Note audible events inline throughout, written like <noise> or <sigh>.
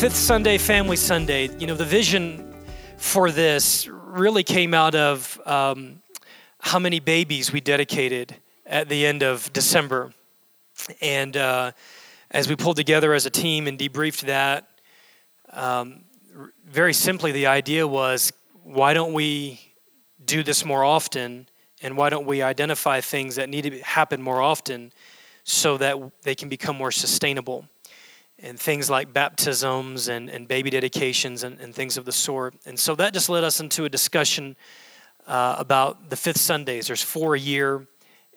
Fifth Sunday, Family Sunday, you know, the vision for this really came out of um, how many babies we dedicated at the end of December. And uh, as we pulled together as a team and debriefed that, um, very simply, the idea was why don't we do this more often? And why don't we identify things that need to happen more often so that they can become more sustainable? And things like baptisms and, and baby dedications and, and things of the sort. And so that just led us into a discussion uh, about the fifth Sundays. There's four a year.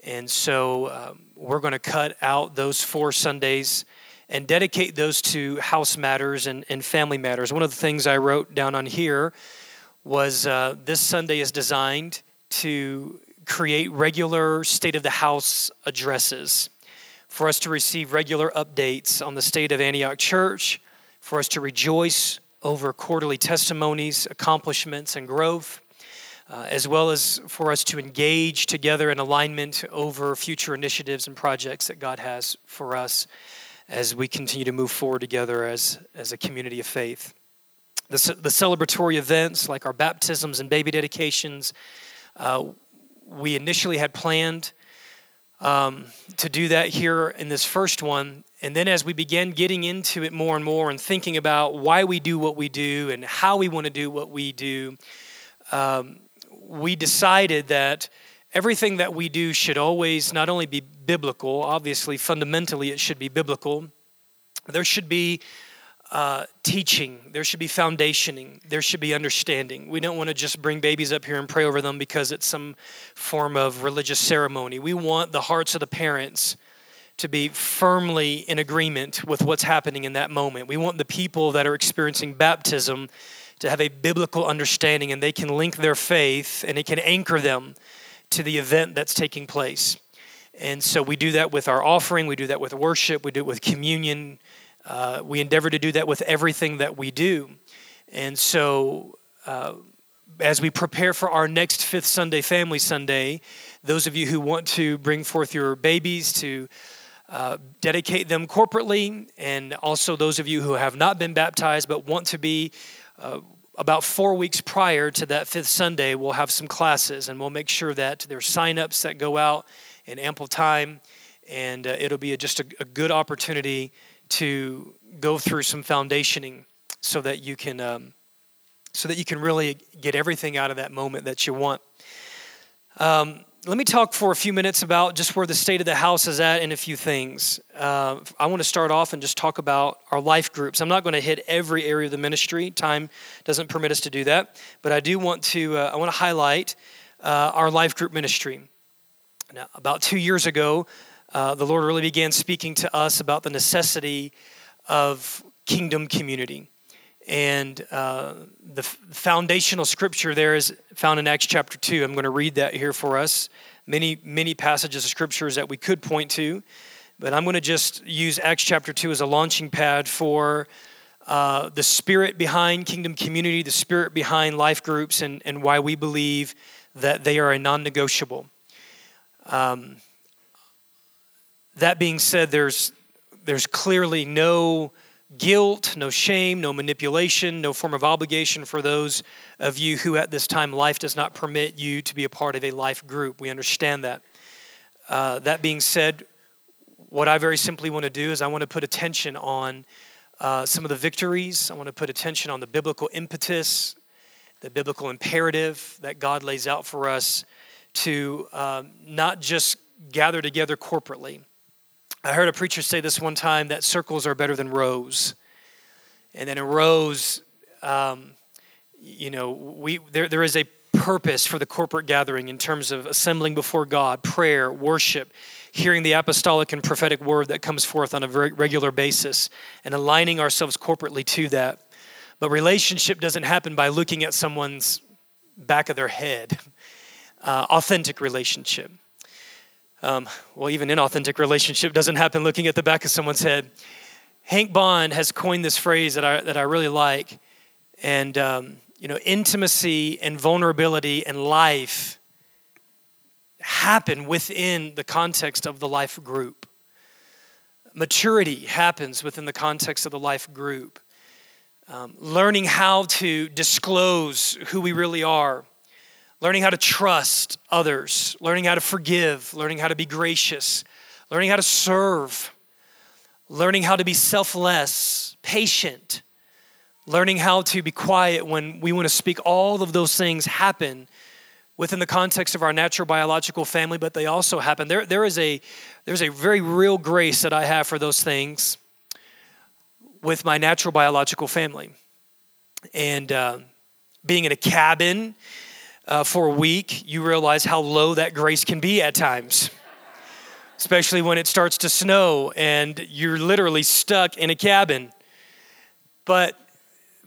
And so um, we're going to cut out those four Sundays and dedicate those to house matters and, and family matters. One of the things I wrote down on here was uh, this Sunday is designed to create regular state of the house addresses for us to receive regular updates on the state of Antioch Church, for us to rejoice over quarterly testimonies, accomplishments, and growth. Uh, as well as for us to engage together in alignment over future initiatives and projects that God has for us as we continue to move forward together as, as a community of faith. The, the celebratory events like our baptisms and baby dedications, uh, we initially had planned um, to do that here in this first one. And then as we began getting into it more and more and thinking about why we do what we do and how we want to do what we do, um, we decided that everything that we do should always not only be biblical, obviously, fundamentally, it should be biblical. There should be uh, teaching, there should be foundationing, there should be understanding. We don't want to just bring babies up here and pray over them because it's some form of religious ceremony. We want the hearts of the parents to be firmly in agreement with what's happening in that moment. We want the people that are experiencing baptism to have a biblical understanding and they can link their faith and it can anchor them to the event that's taking place. And so we do that with our offering, we do that with worship, we do it with communion. Uh, we endeavor to do that with everything that we do. And so, uh, as we prepare for our next Fifth Sunday, Family Sunday, those of you who want to bring forth your babies to uh, dedicate them corporately, and also those of you who have not been baptized but want to be, uh, about four weeks prior to that fifth Sunday, we'll have some classes and we'll make sure that there's sign-ups that go out in ample time. And uh, it'll be a, just a, a, good opportunity to go through some foundationing so that you can um, so that you can really get everything out of that moment that you want. Um, let me talk for a few minutes about just where the state of the house is at and a few things. Uh, I want to start off and just talk about our life groups. I'm not going to hit every area of the ministry. Time doesn't permit us to do that, but I do want to. Uh, I want to highlight uh, our life group ministry. Now, about two years ago, uh, the Lord really began speaking to us about the necessity of kingdom community. And uh, the foundational scripture there is found in Acts chapter 2. I'm going to read that here for us. Many, many passages of scriptures that we could point to, but I'm going to just use Acts chapter 2 as a launching pad for uh, the spirit behind kingdom community, the spirit behind life groups, and, and why we believe that they are a non negotiable. Um, that being said, there's, there's clearly no guilt, no shame, no manipulation, no form of obligation for those of you who at this time life does not permit you to be a part of a life group. We understand that. Uh, that being said, what I very simply want to do is I want to put attention on uh, some of the victories. I want to put attention on the biblical impetus, the biblical imperative that God lays out for us to uh, not just gather together corporately, I heard a preacher say this one time that circles are better than rows. And then in rows, um, you know, we, there, there is a purpose for the corporate gathering in terms of assembling before God, prayer, worship, hearing the apostolic and prophetic word that comes forth on a very regular basis, and aligning ourselves corporately to that. But relationship doesn't happen by looking at someone's back of their head. Uh, authentic relationship. Um, well, even inauthentic relationship doesn't happen looking at the back of someone's head. Hank Bond has coined this phrase that I, that I really like. And, um, you know, intimacy and vulnerability and life happen within the context of the life group. Maturity happens within the context of the life group. um, learning how to disclose who we really are, learning how to trust others, learning how to forgive, learning how to be gracious, learning how to serve, learning how to be selfless, patient, learning how to be quiet when we want to speak. All of those things happen within the context of our natural biological family, but they also happen. There, there is a, there's a very real grace that I have for those things with my natural biological family. And uh, being in a cabin uh, for a week, you realize how low that grace can be at times, especially when it starts to snow and you're literally stuck in a cabin. But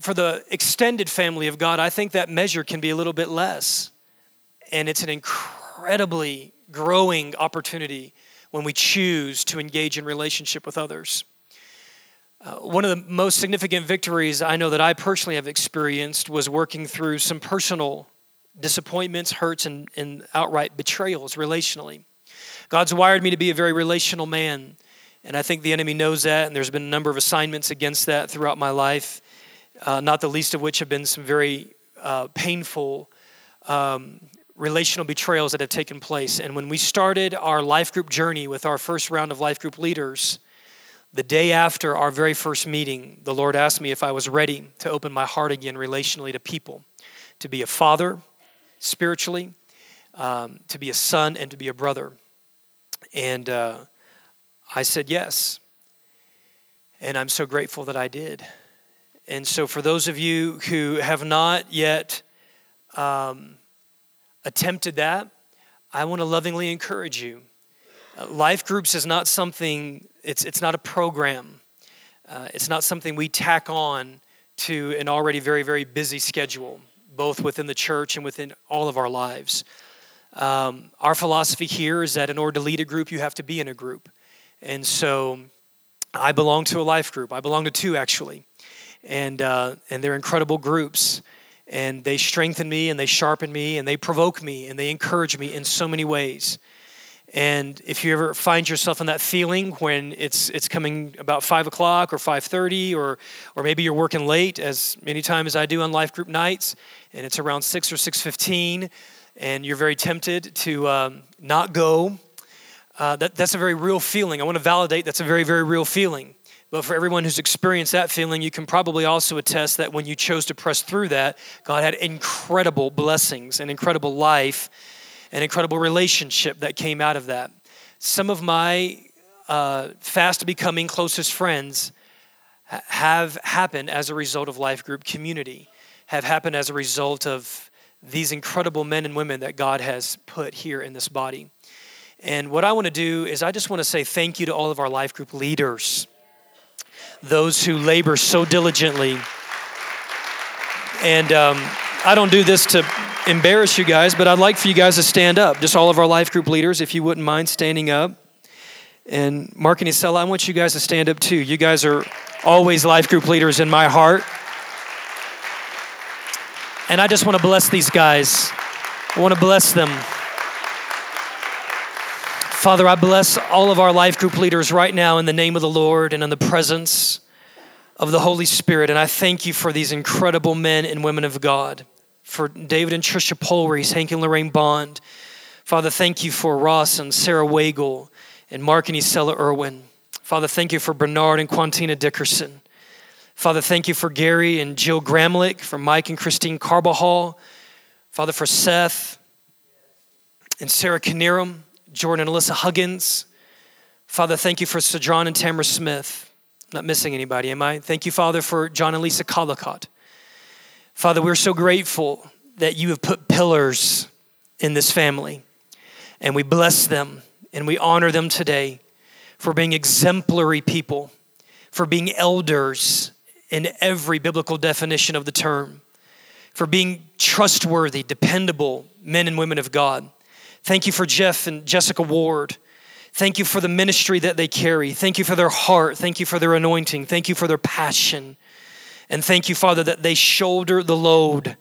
for the extended family of God, I think that measure can be a little bit less. And it's an incredibly growing opportunity when we choose to engage in relationship with others. Uh, one of the most significant victories I know that I personally have experienced was working through some personal disappointments, hurts, and, and outright betrayals relationally. God's wired me to be a very relational man, and I think the enemy knows that, and there's been a number of assignments against that throughout my life, uh, not the least of which have been some very uh, painful um, relational betrayals that have taken place. And when we started our life group journey with our first round of life group leaders, the day after our very first meeting, the Lord asked me if I was ready to open my heart again relationally to people, to be a father spiritually, um, to be a son, and to be a brother. And uh, I said yes. And I'm so grateful that I did. And so, for those of you who have not yet um, attempted that, I want to lovingly encourage you. Uh, life groups is not something it's, it's not a program, uh, it's not something we tack on to an already very, very busy schedule, both within the church and within all of our lives. Um, our philosophy here is that in order to lead a group, you have to be in a group. And so I belong to a life group. I belong to two, actually. And, uh, and they're incredible groups. And they strengthen me and they sharpen me and they provoke me and they encourage me in so many ways. And if you ever find yourself in that feeling when it's it's coming about five o'clock or five thirty, or or maybe you're working late, as many times as I do on life group nights, and it's around six or six fifteen, and you're very tempted to um, not go. Uh, that, that's a very real feeling. I want to validate that's a very very real feeling. But for everyone who's experienced that feeling, you can probably also attest that when you chose to press through that, God had incredible blessings and incredible life an incredible relationship that came out of that. Some of my uh, fast becoming closest friends have happened as a result of life group community, have happened as a result of these incredible men and women that God has put here in this body. And what I want to do is, I just want to say thank you to all of our life group leaders, those who labor so diligently. And um, I don't do this to embarrass you guys, but I'd like for you guys to stand up. Just all of our life group leaders, if you wouldn't mind standing up. And Mark and Isela, I want you guys to stand up too. You guys are always life group leaders in my heart. And I just want to bless these guys. I want to bless them. Father, I bless all of our life group leaders right now in the name of the Lord and in the presence of the Holy Spirit. And I thank you for these incredible men and women of God for David and Trisha Polrees, Hank and Lorraine Bond. Father, thank you for Ross and Sarah Wagle and Mark and Isela Irwin. Father, thank you for Bernard and Quantina Dickerson. Father, thank you for Gary and Jill Gramlich, for Mike and Christine Carbajal. Father, for Seth and Sarah Knierim, Jordan and Alyssa Huggins. Father, thank you for Sadron and Tamara Smith. I'm not missing anybody, am I? Thank you, Father, for John and Lisa Collicott. Father, we're so grateful that you have put pillars in this family, and we bless them and we honor them today for being exemplary people, for being elders in every biblical definition of the term, for being trustworthy, dependable men and women of God. Thank you for Jeff and Jessica Ward. Thank you for the ministry that they carry. Thank you for their heart. Thank you for their anointing. Thank you for their passion. And thank you, Father, that they shoulder the load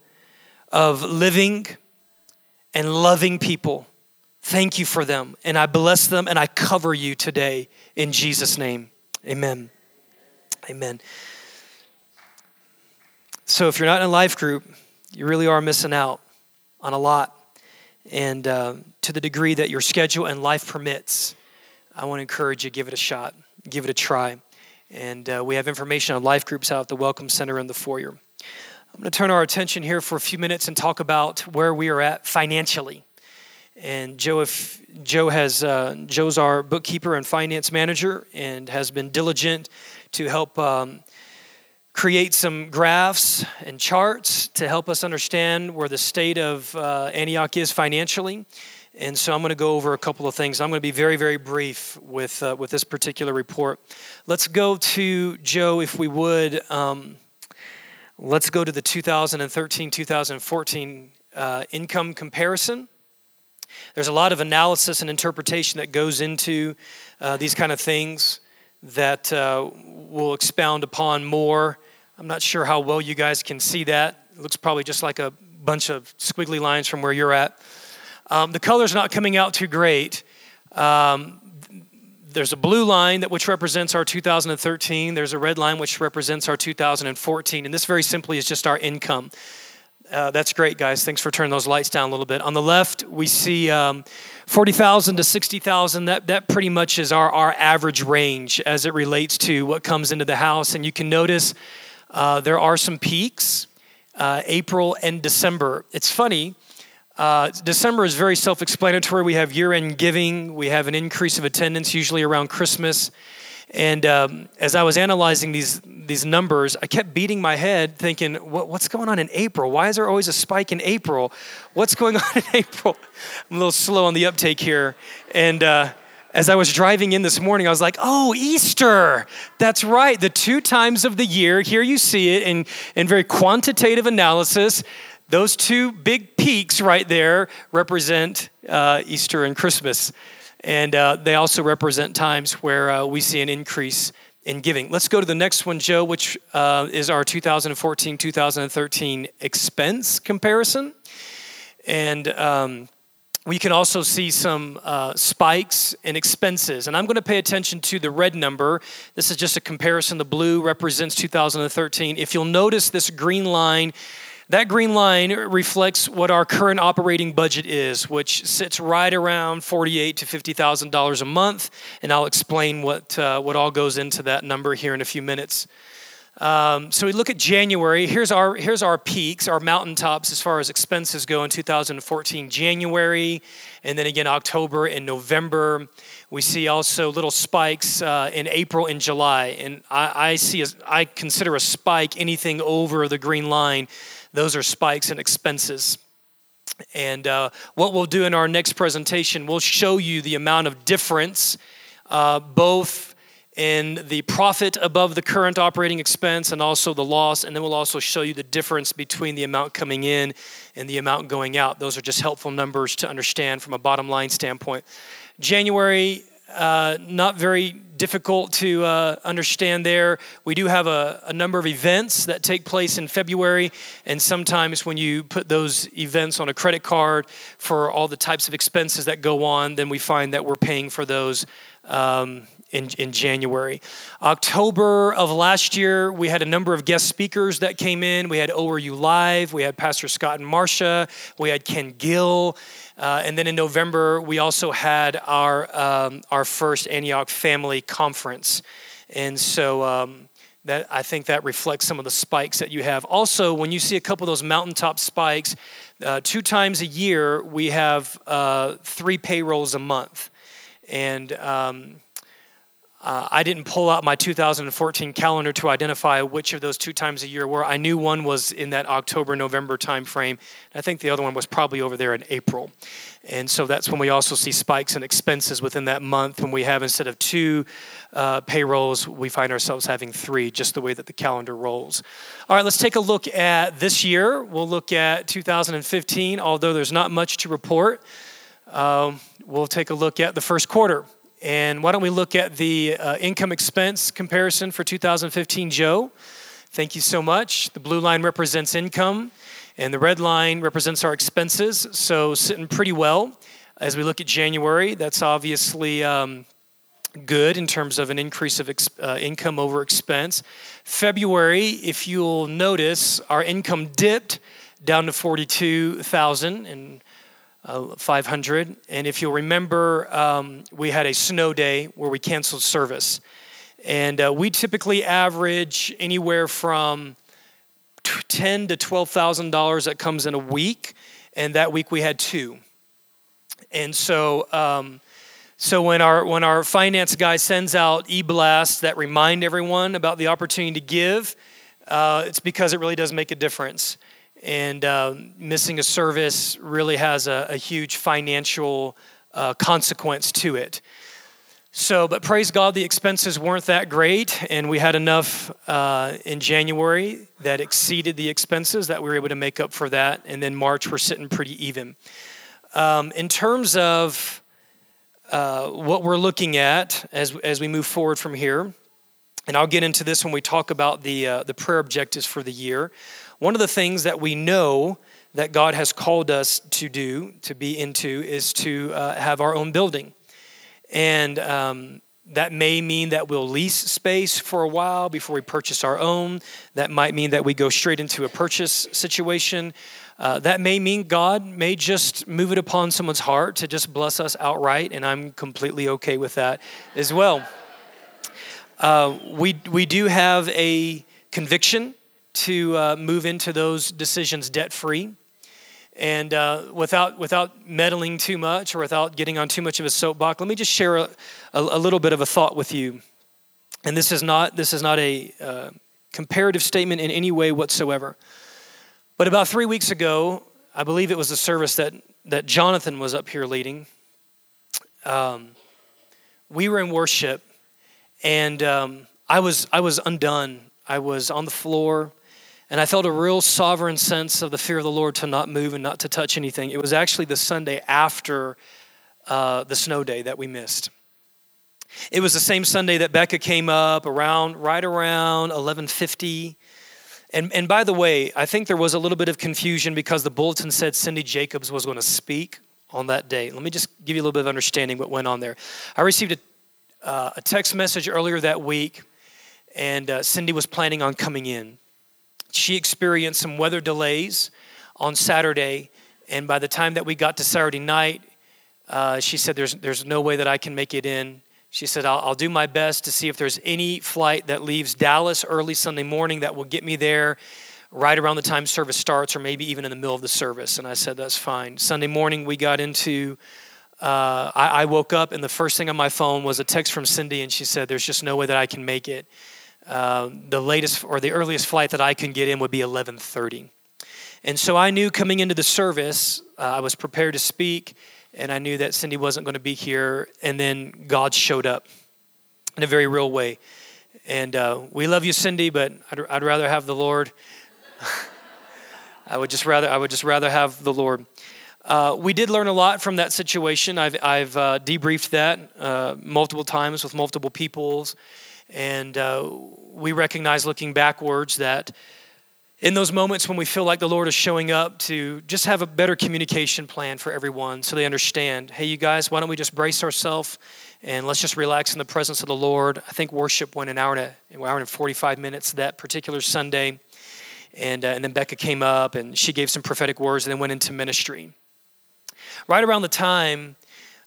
of living and loving people. Thank you for them. And I bless them and I cover you today in Jesus' name. Amen. Amen. so if you're not in a life group, you really are missing out on a lot. And uh, to the degree that your schedule and life permits, I want to encourage you give it a shot, give it a try. And uh, we have information on life groups out at the Welcome Center in the foyer. I'm going to turn our attention here for a few minutes and talk about where we are at financially. And Joe, if Joe has uh, Joe's our bookkeeper and finance manager, and has been diligent to help um, create some graphs and charts to help us understand where the state of uh, Antioch is financially. And so I'm going to go over a couple of things. I'm going to be very, very brief with, uh, with this particular report. Let's go to Joe, if we would. Um, let's go to the 2013 2014 uh, income comparison. There's a lot of analysis and interpretation that goes into uh, these kind of things that uh, we'll expound upon more. I'm not sure how well you guys can see that. It looks probably just like a bunch of squiggly lines from where you're at. Um, the color's not coming out too great. Um, there's a blue line that which represents our 2013. There's a red line which represents our 2014, and this very simply is just our income. Uh, that's great, guys. Thanks for turning those lights down a little bit. On the left, we see um, 40,000 to 60,000. That that pretty much is our our average range as it relates to what comes into the house. And you can notice uh, there are some peaks, uh, April and December. It's funny uh, December is very self explanatory. We have year end giving, we have an increase of attendance, usually around Christmas. And um, as I was analyzing these, these numbers, I kept beating my head thinking, what, what's going on in April? Why is there always a spike in April? What's going <laughs> on in April? I'm a little slow on the uptake here. And uh, as I was driving in this morning, I was like, oh, Easter. That's right. The two times of the year, here you see it in, in very quantitative analysis. Those two big peaks right there represent uh, Easter and Christmas. And uh, they also represent times where uh, we see an increase in giving. Let's go to the next one, Joe, which uh, is our 2014 2013 expense comparison. And um, we can also see some uh, spikes in expenses. And I'm going to pay attention to the red number. This is just a comparison. The blue represents 2013. If you'll notice this green line, that green line reflects what our current operating budget is, which sits right around forty-eight to fifty thousand dollars a month, and I'll explain what uh, what all goes into that number here in a few minutes. Um, so we look at January. Here's our here's our peaks, our mountaintops as far as expenses go in 2014. January, and then again October and November. We see also little spikes uh, in April and July, and I, I see a, I consider a spike anything over the green line those are spikes in expenses. And uh, what we'll do in our next presentation, we'll show you the amount of difference, uh, both in the profit above the current operating expense and also the loss. And then we'll also show you the difference between the amount coming in and the amount going out. Those are just helpful numbers to understand from a bottom line standpoint. January, uh, not very difficult to uh, understand there. We do have a, a, number of events that take place in February, and sometimes when you put those events on a credit card for all the types of expenses that go on, then we find that we're paying for those. Um, in, in January. October of last year, we had a number of guest speakers that came in. We had ORU Live, we had Pastor Scott and Marcia, we had Ken Gill, uh, and then in November, we also had our, um, our first Antioch Family Conference. And so um, that, I think that reflects some of the spikes that you have. Also, when you see a couple of those mountaintop spikes, uh, two times a year, we have uh, three payrolls a month. And um, uh, I didn't pull out my 2014 calendar to identify which of those two times a year were. I knew one was in that October November timeframe. I think the other one was probably over there in April. And so that's when we also see spikes in expenses within that month. When we have instead of two uh, payrolls, we find ourselves having three, just the way that the calendar rolls. All right, let's take a look at this year. We'll look at 2015, although there's not much to report. Um, we'll take a look at the first quarter. And why don't we look at the uh, income expense comparison for 2015, Joe? Thank you so much. The blue line represents income, and the red line represents our expenses. So, sitting pretty well as we look at January. That's obviously um, good in terms of an increase of uh, income over expense. February, if you'll notice, our income dipped down to 42,000 and uh, 500. And if you'll remember, um, we had a snow day where we canceled service. And uh, we typically average anywhere from ten to twelve thousand dollars that comes in a week, and that week we had two. And so, um, so when our when our finance guy sends out e-blasts that remind everyone about the opportunity to give, uh, it's because it really does make a difference. And uh, missing a service really has a, a huge financial uh, consequence to it. So, but praise God, the expenses weren't that great, and we had enough uh, in January that exceeded the expenses that we were able to make up for that. And then March, we're sitting pretty even. Um, in terms of uh, what we're looking at as, as we move forward from here, and I'll get into this when we talk about the, uh, the prayer objectives for the year. One of the things that we know that God has called us to do, to be into, is to uh, have our own building. And um, that may mean that we'll lease space for a while before we purchase our own. That might mean that we go straight into a purchase situation. Uh, that may mean God may just move it upon someone's heart to just bless us outright, and I'm completely okay with that as well. Uh, we, we do have a conviction to uh, move into those decisions debt free. And uh, without, without meddling too much or without getting on too much of a soapbox, let me just share a, a, a little bit of a thought with you. And this is not, this is not a uh, comparative statement in any way whatsoever. But about three weeks ago, I believe it was the service that, that Jonathan was up here leading. Um, we were in worship, and um, I, was, I was undone. I was on the floor. And I felt a real sovereign sense of the fear of the Lord to not move and not to touch anything. It was actually the Sunday after uh, the snow day that we missed. It was the same Sunday that Becca came up around right around 1150. And, and by the way, I think there was a little bit of confusion because the bulletin said Cindy Jacobs was going to speak on that day. Let me just give you a little bit of understanding what went on there. I received a, uh, a text message earlier that week, and uh, Cindy was planning on coming in she experienced some weather delays on Saturday, and by the time that we got to Saturday night, uh, she said, there's, there's no way that I can make it in. She said, I'll, I'll do my best to see if there's any flight that leaves Dallas early Sunday morning that will get me there right around the time service starts, or maybe even in the middle of the service. And I said, That's fine. Sunday morning, we got into, uh, I, I woke up, and the first thing on my phone was a text from Cindy, and she said, There's just no way that I can make it. Uh, the latest or the earliest flight that I can get in would be 11:30. And so I knew coming into the service, uh, I was prepared to speak, and I knew that Cindy wasn't going to be here. And then God showed up in a very real way. And uh, we love you, Cindy, but I'd, I'd rather have the Lord. <laughs> I would just rather I would just rather have the Lord. Uh, we did learn a lot from that situation. I've, I've uh, debriefed that uh, multiple times with multiple peoples and uh, we recognize looking backwards that in those moments when we feel like the Lord is showing up, to just have a better communication plan for everyone so they understand hey, you guys, why don't we just brace ourselves and let's just relax in the presence of the Lord? I think worship went an hour and, a, an hour and 45 minutes that particular Sunday. And, uh, and then Becca came up and she gave some prophetic words and then went into ministry. Right around the time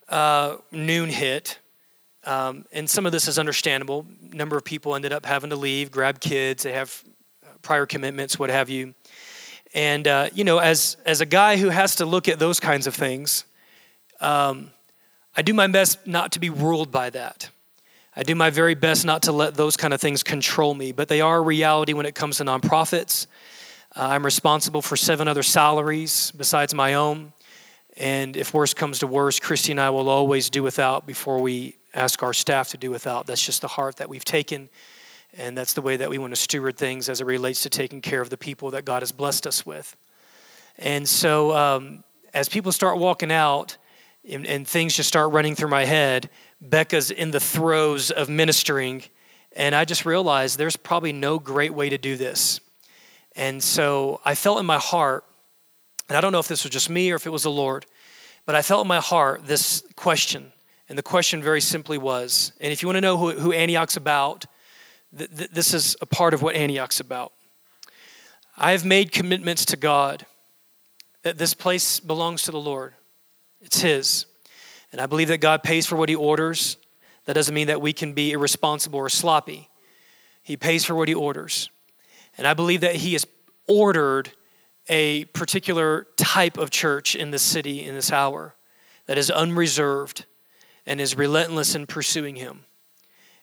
uh, noon hit, um, and some of this is understandable. Number of people ended up having to leave, grab kids, they have uh, prior commitments, what have you. And, uh, you know, as, as a guy who has to look at those kinds of things, um, I do my best not to be ruled by that. I do my very best not to let those kind of things control me, but they are a reality when it comes to nonprofits. Uh, I'm responsible for seven other salaries besides my own. And if worse comes to worse, Christy and I will always do without before we ask our staff to do without. That's just the heart that we've taken, and that's the way that we want to steward things as it relates to taking care of the people that God has blessed us with. And so, um, as people start walking out and, and things just start running through my head, Becca's in the throes of ministering, and I just realized there's probably no great way to do this. And so I felt in my heart, and I don't know if this was just me or if it was the Lord, but I felt in my heart this question And the question very simply was, and if you want to know who, who Antioch's about, th- th- this is a part of what Antioch's about. I have made commitments to God that this place belongs to the Lord, it's His. And I believe that God pays for what He orders. That doesn't mean that we can be irresponsible or sloppy. He pays for what He orders. And I believe that He has ordered a particular type of church in this city in this hour that is unreserved and is relentless in pursuing Him.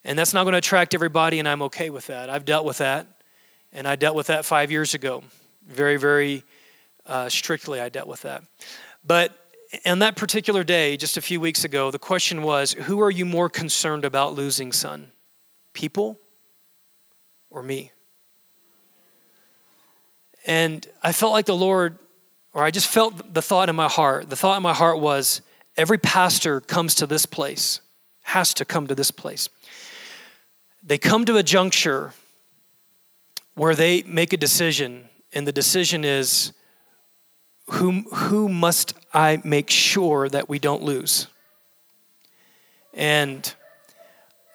And that's not going to attract everybody, and I'm okay with that. I've dealt with that, and I dealt with that five years ago. Very, very uh, strictly, I dealt with that. But on that particular day, just a few weeks ago, the question was Who are you more concerned about losing, son? People or me? And I felt like the Lord, or I just felt the thought in my heart. The thought in my heart was every pastor comes to this place, has to come to this place. They come to a juncture where they make a decision, and the decision is who, who must I make sure that we don't lose? And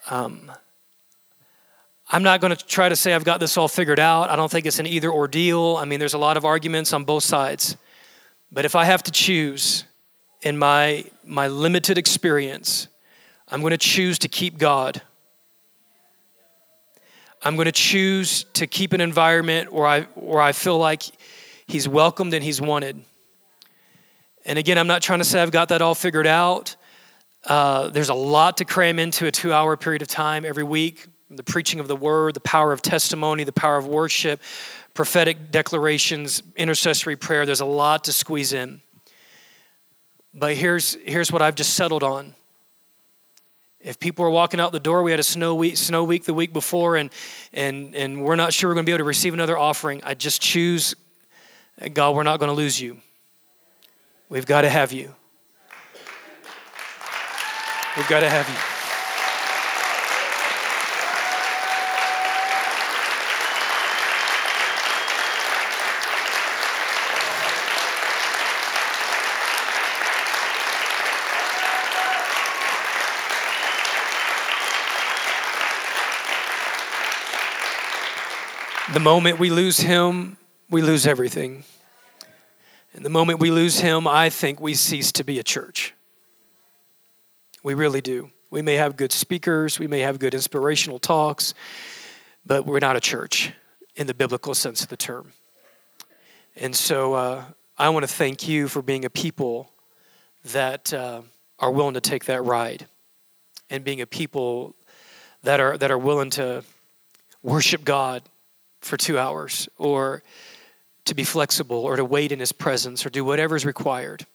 um, I'm not going to try to say I've got this all figured out. I don't think it's an either or deal. I mean, there's a lot of arguments on both sides. But if I have to choose in my, my limited experience, I'm going to choose to keep God. I'm going to choose to keep an environment where I, where I feel like He's welcomed and He's wanted. And again, I'm not trying to say I've got that all figured out. Uh, there's a lot to cram into a two hour period of time every week the preaching of the word, the power of testimony, the power of worship, prophetic declarations, intercessory prayer. There's a lot to squeeze in. But here's, here's what I've just settled on. If people are walking out the door, we had a snow week, snow week the week before, and, and, and we're not sure we're going to be able to receive another offering, I just choose, God, we're not going to lose you. We've got to have you. We've got to have you. The moment we lose him, we lose everything. And the moment we lose him, I think we cease to be a church. We really do. We may have good speakers, we may have good inspirational talks, but we're not a church in the biblical sense of the term. And so uh, I want to thank you for being a people that uh, are willing to take that ride and being a people that are, that are willing to worship God for two hours or to be flexible or to wait in his presence or do whatever is required.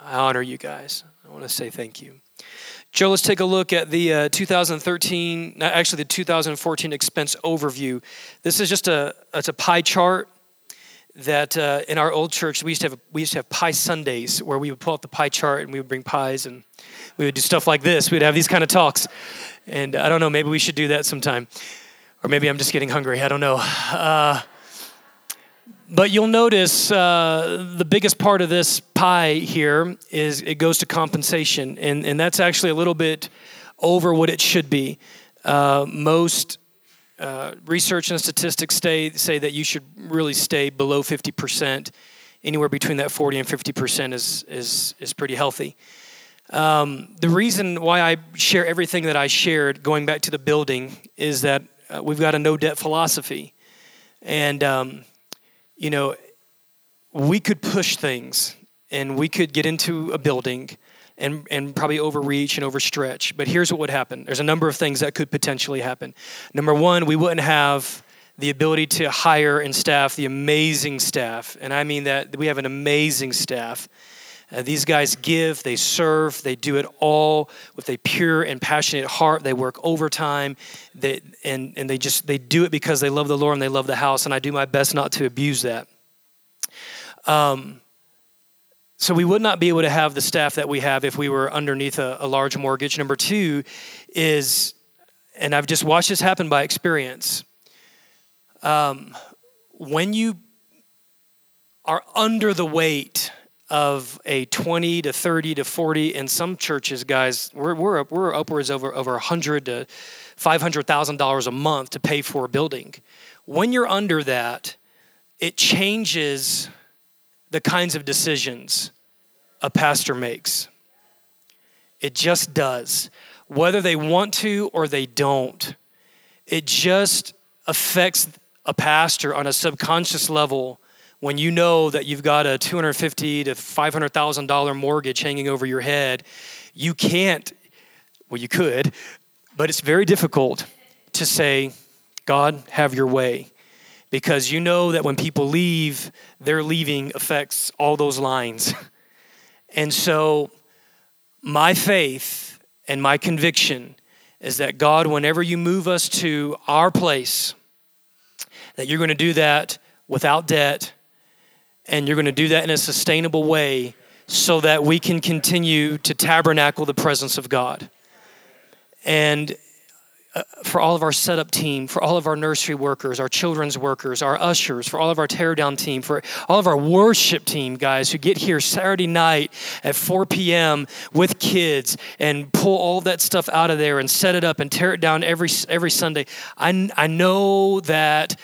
I honor you guys. I want to say thank you. Joe, let's take a look at the uh, 2013, actually the 2014 expense overview. This is just a it's a pie chart that uh, in our old church we used to have we used to have pie Sundays where we would pull out the pie chart and we would bring pies and we would do stuff like this. We'd have these kind of talks, and I don't know, maybe we should do that sometime. Or maybe I'm just getting hungry. I don't know. Uh, but you'll notice uh, the biggest part of this pie here is it goes to compensation, and, and that's actually a little bit over what it should be. Uh, most uh, research and statistics stay, say that you should really stay below 50%. Anywhere between that 40 and 50% is, is, is pretty healthy. Um, the reason why I share everything that I shared, going back to the building, is that uh, we've got a no debt philosophy. And, um, you know, we could push things and we could get into a building and, and probably overreach and overstretch. But here's what would happen there's a number of things that could potentially happen. Number one, we wouldn't have the ability to hire and staff the amazing staff. And I mean that we have an amazing staff uh, these guys give, they serve, they do it all with a pure and passionate heart. They work overtime, they, and, and they just they do it because they love the Lord and they love the house. And I do my best not to abuse that. Um, so we would not be able to have the staff that we have if we were underneath a, a large mortgage. Number two is, and I've just watched this happen by experience. Um, when you are under the weight of a 20 to 30 to 40 in some churches guys we're, we're, we're upwards over over 100 to $500000 a month to pay for a building. When you're under that it changes the kinds of decisions a pastor makes. It just does. Whether they want to or they don't it just affects a pastor on a subconscious level when you know that you've got a 250 to 500,000 dollar mortgage hanging over your head, you can't well you could, but it's very difficult to say, God, have your way. Because you know that when people leave, their leaving affects all those lines. <laughs> And so, my faith and my conviction is that God, whenever you move us to our place, that you're going to do that without debt and you're going to do that in a sustainable way so that we can continue to tabernacle the presence of God. And uh, for all of our setup team, for all of our nursery workers, our children's workers, our ushers, for all of our teardown team, for all of our worship team guys who get here Saturday night at 4 p.m. with kids and pull all that stuff out of there and set it up and tear it down every every Sunday. I I know that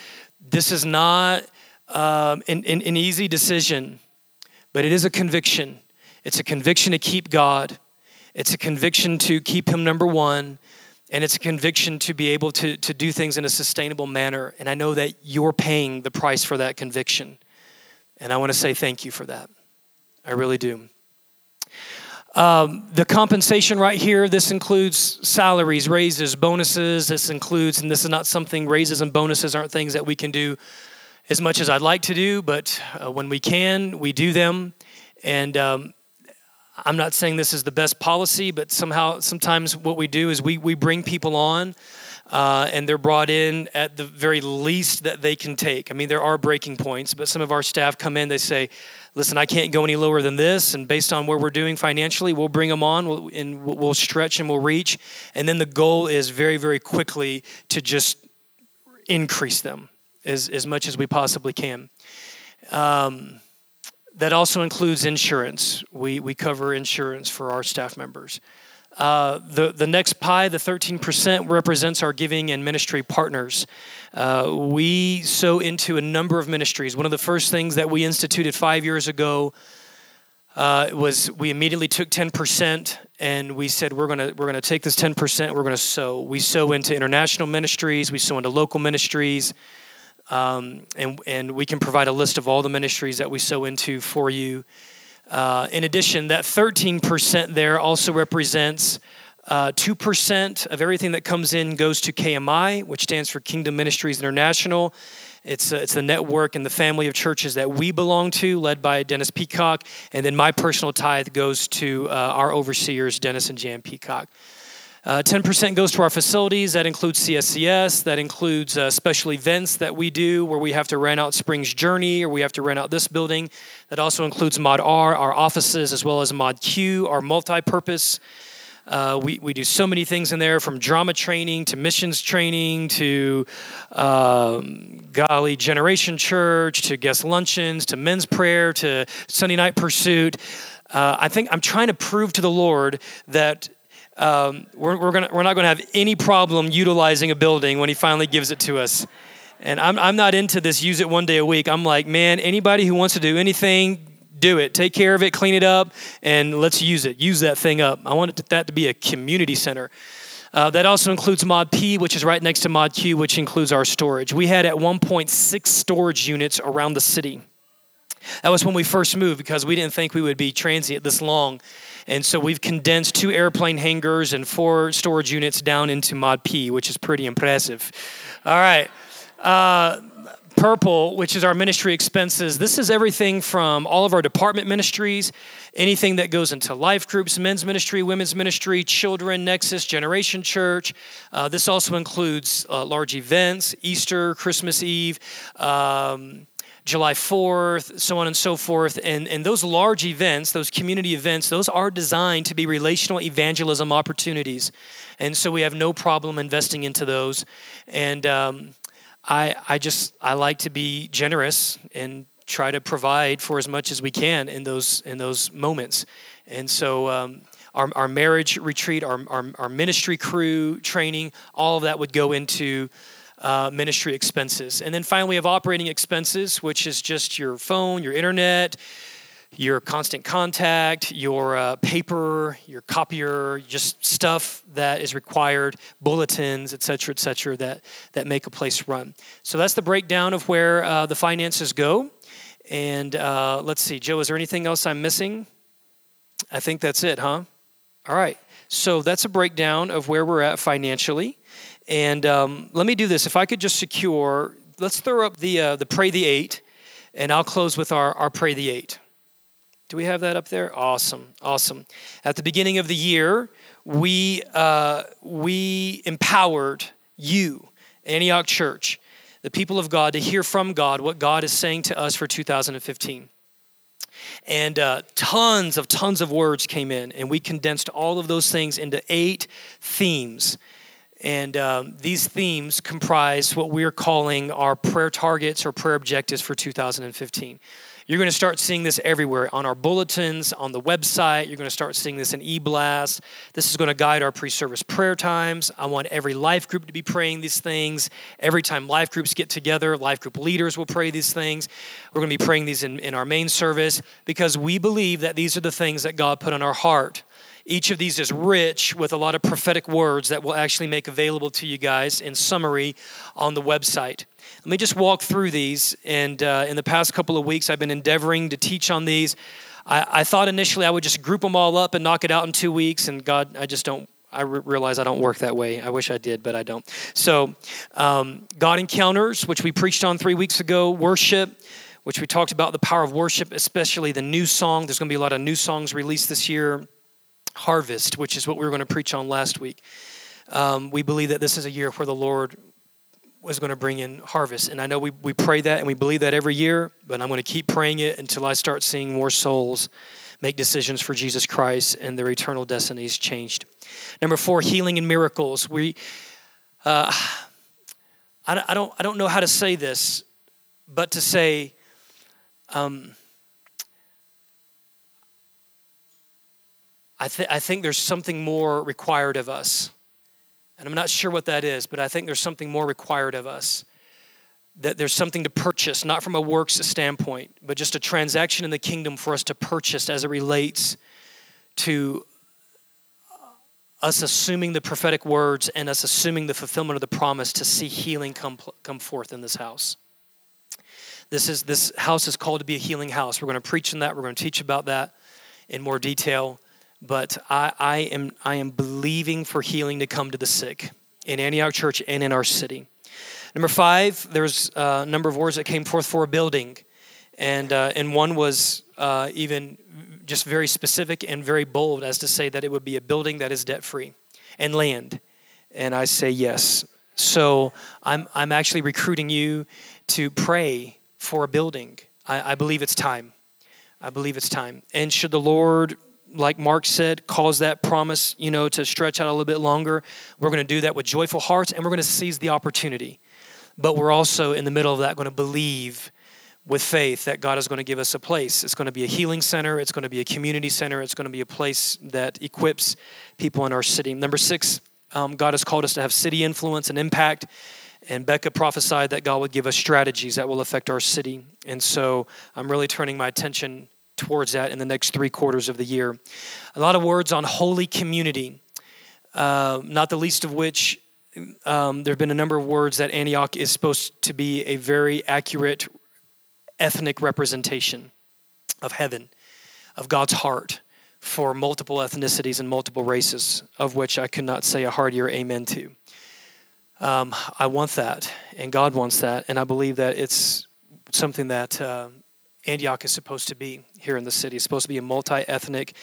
this is not um, an, an, an easy decision, but it is a conviction. It's a conviction to keep God. It's a conviction to keep Him number one. And it's a conviction to be able to, to do things in a sustainable manner. And I know that you're paying the price for that conviction. And I want to say thank you for that. I really do. Um, the compensation right here, this includes salaries, raises, bonuses. This includes, and this is not something, raises and bonuses aren't things that we can do as much as I'd like to do, but uh, when we can, we do them. And um, I'm not saying this is the best policy, but somehow, sometimes what we do is we, we bring people on. Uh, and they're brought in at the very least that they can take. I mean, there are breaking points, but some of our staff come in, they say, listen, I can't go any lower than this. And based on where we're doing financially, we'll bring them on we'll, and we'll stretch and we'll reach. And then the goal is very, very quickly to just increase them as, as much as we possibly can. Um, that also includes insurance. We, we cover insurance for our staff members. Uh, the, the next pie, the 13%, represents our giving and ministry partners. Uh, we sow into a number of ministries. One of the first things that we instituted five years ago uh, was we immediately took 10% and we said we're going to we're going to take this 10% we're going to sow we sow into international ministries we sow into local ministries um, and, and we can provide a list of all the ministries that we sow into for you. Uh, in addition, that 13% there also represents uh, 2% of everything that comes in goes to KMI, which stands for Kingdom Ministries International. It's, uh, it's the network and the family of churches that we belong to, led by Dennis Peacock. And then my personal tithe goes to uh, our overseers, Dennis and Jan Peacock. Uh, 10% goes to our facilities. That includes CSCS. That includes uh, special events that we do where we have to rent out Springs Journey or we have to rent out this building. That also includes Mod R, our offices, as well as Mod Q, our multi purpose. Uh, we, we do so many things in there from drama training to missions training to um, golly generation church to guest luncheons to men's prayer to sunday night pursuit uh, i think i'm trying to prove to the lord that um, we're, we're, gonna, we're not going to have any problem utilizing a building when he finally gives it to us. And I'm, I'm not into this use it one day a week. I'm like, man, anybody who wants to do anything, do it. Take care of it, clean it up, and let's use it. Use that thing up. I want it that to be a community center. Uh, that also includes Mod P, which is right next to Mod Q, which includes our storage. We had at one point six storage units around the city. That was when we first moved because we didn't think we would be transient this long. And so we've condensed two airplane hangars and four storage units down into Mod P, which is pretty impressive. All right. Uh, Purple, which is our ministry expenses, this is everything from all of our department ministries, anything that goes into life groups, men's ministry, women's ministry, children, Nexus, Generation Church. Uh, this also includes uh, large events, Easter, Christmas Eve. Um, July 4th, so on and so forth. And, and those large events, those community events, those are designed to be relational evangelism opportunities. And so we have no problem investing into those. And um, I, I just, I like to be generous and try to provide for as much as we can in those in those moments. And so um, our, our marriage retreat, our, our, our, ministry crew training, all of that would go into uh, ministry expenses. And then finally, we have operating expenses, which is just your phone, your internet, your constant contact, your uh, paper, your copier, just stuff that is required, bulletins, et cetera, et cetera, that, that make a place run. So that's the breakdown of where uh, the finances go. And uh, let's see, Joe, is there anything else I'm missing? I think that's it, huh? All right. So that's a breakdown of where we're at financially. And um, let me do this. If I could just secure, let's throw up the, uh, the Pray the Eight, and I'll close with our, our Pray the Eight. Do we have that up there? Awesome, awesome. At the beginning of the year, we, uh, we empowered you, Antioch Church, the people of God, to hear from God what God is saying to us for 2015. And uh, tons of tons of words came in, and we condensed all of those things into eight themes. And um, these themes comprise what we're calling our prayer targets or prayer objectives for 2015. You're going to start seeing this everywhere on our bulletins, on the website. You're going to start seeing this in e blast. This is going to guide our pre service prayer times. I want every life group to be praying these things. Every time life groups get together, life group leaders will pray these things. We're going to be praying these in, in our main service because we believe that these are the things that God put on our heart. Each of these is rich with a lot of prophetic words that we'll actually make available to you guys in summary on the website. Let me just walk through these. And uh, in the past couple of weeks, I've been endeavoring to teach on these. I, I, thought initially I would just group them all up and knock it out in two weeks, and God, I just don't. I re- realize I don't work that way. I wish I did, but I don't. So, um, God encounters, which we preached on three weeks ago, worship, which we talked about the power of worship, especially the new song. There's going to be a lot of new songs released this year. Harvest, which is what we were going to preach on last week. Um, we believe that this is a year where the Lord was going to bring in harvest. And I know we, we pray that and we believe that every year, but I'm going to keep praying it until I start seeing more souls make decisions for Jesus Christ and their eternal destinies changed. Number four, healing and miracles. We, uh, I, I, don't, I don't know how to say this, but to say, um, I, th- I think there's something more required of us and I'm not sure what that is, but I think there's something more required of us. That there's something to purchase, not from a works standpoint, but just a transaction in the kingdom for us to purchase as it relates to uh, us assuming the prophetic words and us assuming the fulfillment of the promise to see healing come, come forth in this house. This, is, this house is called to be a healing house. We're going to preach on that, we're going to teach about that in more detail but I, I, am, I am believing for healing to come to the sick in Antioch Church and in our city. Number five, there's a number of words that came forth for a building, and, uh, and one was uh, even just very specific and very bold as to say that it would be a building that is debt free and land. And I say yes. So I'm, I'm actually recruiting you to pray for a building. I, I believe it's time. I believe it's time. And should the Lord like Mark said, cause that promise, you know, to stretch out a little bit longer. We're going to do that with joyful hearts and we're going to seize the opportunity. But we're also in the middle of that going to believe with faith that God is going to give us a place. It's going to be a healing center, it's going to be a community center, it's going to be a place that equips people in our city. Number six, um, God has called us to have city influence and impact. And Becca prophesied that God would give us strategies that will affect our city. And so I'm really turning my attention towards that in the next three quarters of the year. A lot of words on holy community, uh, not the least of which um, there have been a number of words that Antioch is supposed to be a very accurate ethnic representation of heaven, of God's heart for multiple ethnicities and multiple races, of which I could not say a heartier amen to. Um, I want that, and God wants that, and I believe that it's something that uh, Antioch is supposed to be here in the city. It's supposed to be a multi ethnic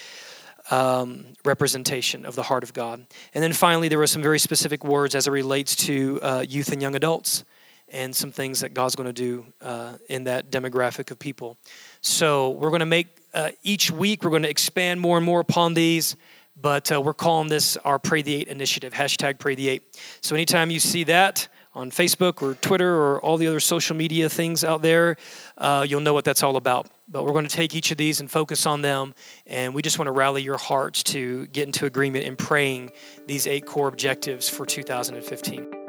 um, representation of the heart of God. And then finally, there were some very specific words as it relates to uh, youth and young adults and some things that God's going to do uh, in that demographic of people. So we're going to make uh, each week, we're going to expand more and more upon these. But uh, we're calling this our Pray the Eight initiative, hashtag Pray the Eight. So anytime you see that on Facebook or Twitter or all the other social media things out there, uh, you'll know what that's all about. But we're going to take each of these and focus on them. And we just want to rally your hearts to get into agreement in praying these eight core objectives for 2015.